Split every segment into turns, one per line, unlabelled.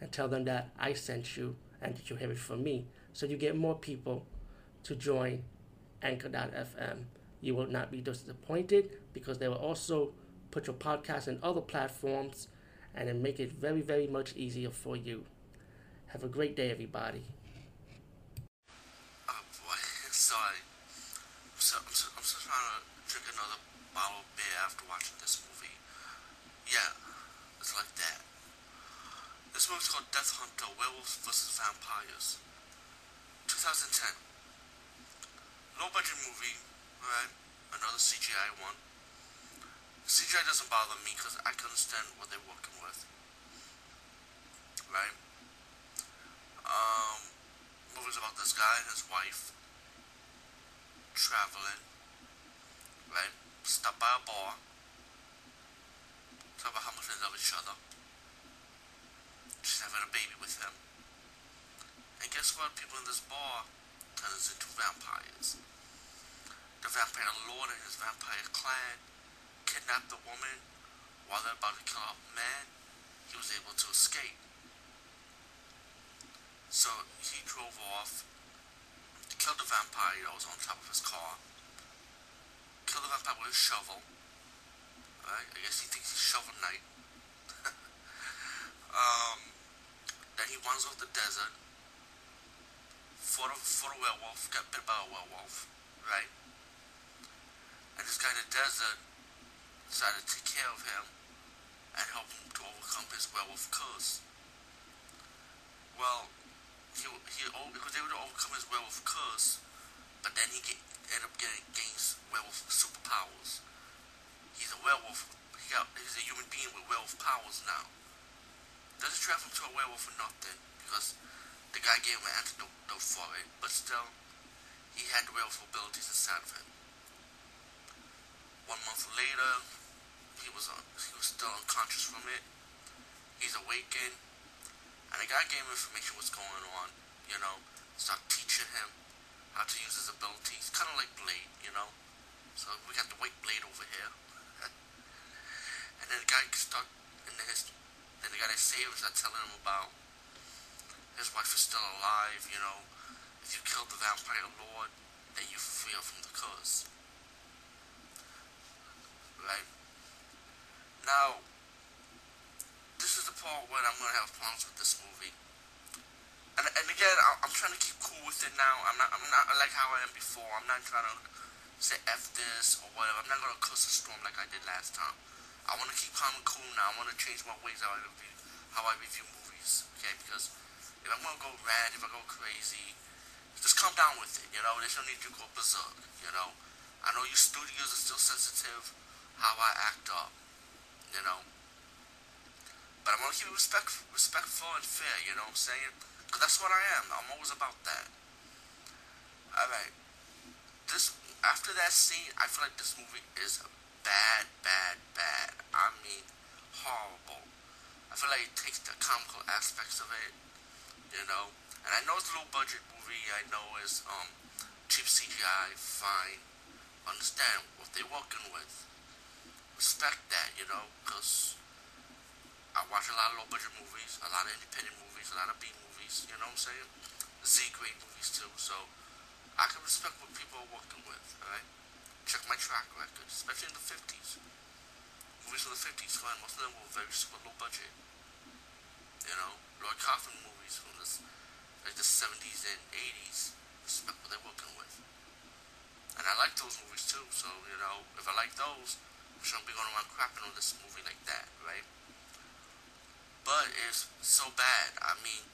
and tell them that I sent you and that you have it from me. So you get more people to join Anchor.fm. You will not be disappointed because they will also put your podcast in other platforms and then make it very, very much easier for you. Have a great day, everybody.
Oh boy, sorry. I'm so, I'm so, I'm so trying to drink another bottle of beer after watching this movie. Yeah, it's like that. This movie's called Death Hunter Werewolves vs. Vampires. 2010. Low budget movie, right? Another CGI one. CGI doesn't bother me because I can understand what they're working with. Right? Um, movie's about this guy and his wife traveling, right? Stop by a bar. Talk about how much they love each other. She's having a baby with him. And guess what? People in this bar turns into vampires. The vampire lord and his vampire clan kidnapped the woman while they're about to kill the man. He was able to escape. So he drove off, killed the vampire that was on top of his car, killed the vampire with a shovel. Right? I guess he thinks he's shovel knight. um, then he wanders off the desert, for a, fought a werewolf, got bit by a werewolf, right? And this guy in the desert decided to take care of him and help him to overcome his werewolf curse. Well, he he, oh, he was able to overcome his werewolf curse, but then he get, ended up getting gains werewolf superpowers. He's a werewolf. He got he's a human being with werewolf powers now. Doesn't transform to a werewolf for nothing because the guy gave him an antidote for it, but still, he had the werewolf abilities inside of him. One month later, he was uh, he was still unconscious from it. He's awakened and the guy gave him information what's going on, you know, start teaching him how to use his abilities, kind of like Blade, you know. So we got the white Blade over here. and then the guy could start in the his, then the guy that saved him start telling him about his wife is still alive, you know. If you kill the vampire lord, then you free from the curse. Right? Now, this is the part where I'm gonna have problems with this movie. And, and again, I'm trying to keep cool with it now. I'm not, I'm not like how I am before. I'm not trying to say f this or whatever. I'm not gonna curse the storm like I did last time. I want to keep calm and cool now. I want to change my ways how I review, how I review movies. Okay, because if I'm gonna go rant, if I go crazy, just calm down with it. You know, there's no need to go berserk. You know, I know you studios are still sensitive how I act up. You know. But I'm gonna keep it respect, respectful and fair, you know what I'm saying? Because that's what I am. I'm always about that. Alright. This, after that scene, I feel like this movie is bad, bad, bad. I mean, horrible. I the comical aspects of it, you know? And I know it's a low budget movie. I know it's, um, cheap CGI, fine. Understand what they're working with. Respect that, you know? Because I watch a lot of low budget movies, a lot of independent movies, a lot of B movies, you know what I'm saying? Z grade movies too, so I can respect what people are working with, alright? Check my track record, especially in the 50s. Movies from the 50s, fine, most of them were very super low budget. You know, Lloyd Kaufman movies from the, like the 70s and 80s, respect what they're working with. And I like those movies too, so, you know, if I like those, I shouldn't be going around crapping on this movie like that, right? but it's so bad. I mean,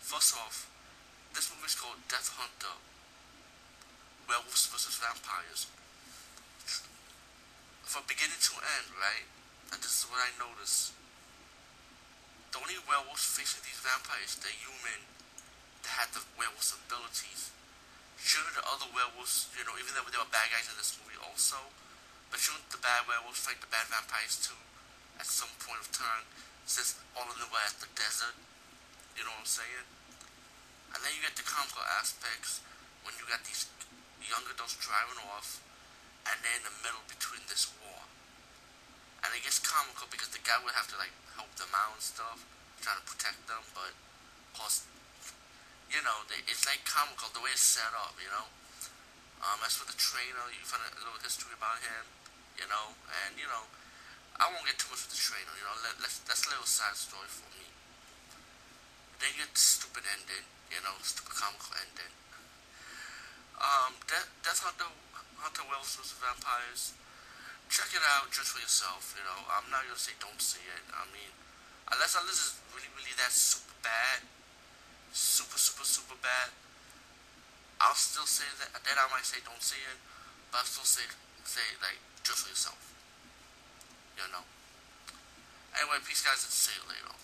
first off, this movie's called Death Hunter Werewolves vs. Vampires. From beginning to end, right? And this is what I noticed. The the only werewolves facing these vampires, they're human, that had the werewolves abilities. Sure, the other werewolves, you know, even though they were bad guys in this movie also, but shouldn't the bad werewolves fight the bad vampires too at some point of time, since all of them were at the desert? You know what I'm saying? And then you get the comical aspects when you got these young adults driving off, and they're in the middle between this war. And it gets comical because the guy would have to like help them out and stuff, trying to protect them, but course, you know, they, it's like comical the way it's set up, you know. Um, as for the trainer, you find a little history about him, you know, and you know, I won't get too much with the trainer, you know. Let, let's, that's a little side story for me. Then you get the stupid ending, you know, stupid comical ending. Um, Death, Death Hunter, Hunter Wells vs. Vampires. Check it out just for yourself, you know. I'm not gonna say don't see it. I mean, unless unless it's really, really that super bad, super, super, super bad, I'll still say that. Then I might say don't see it, but I'll still say, say like, just for yourself. You know. Anyway, peace guys, and see you later.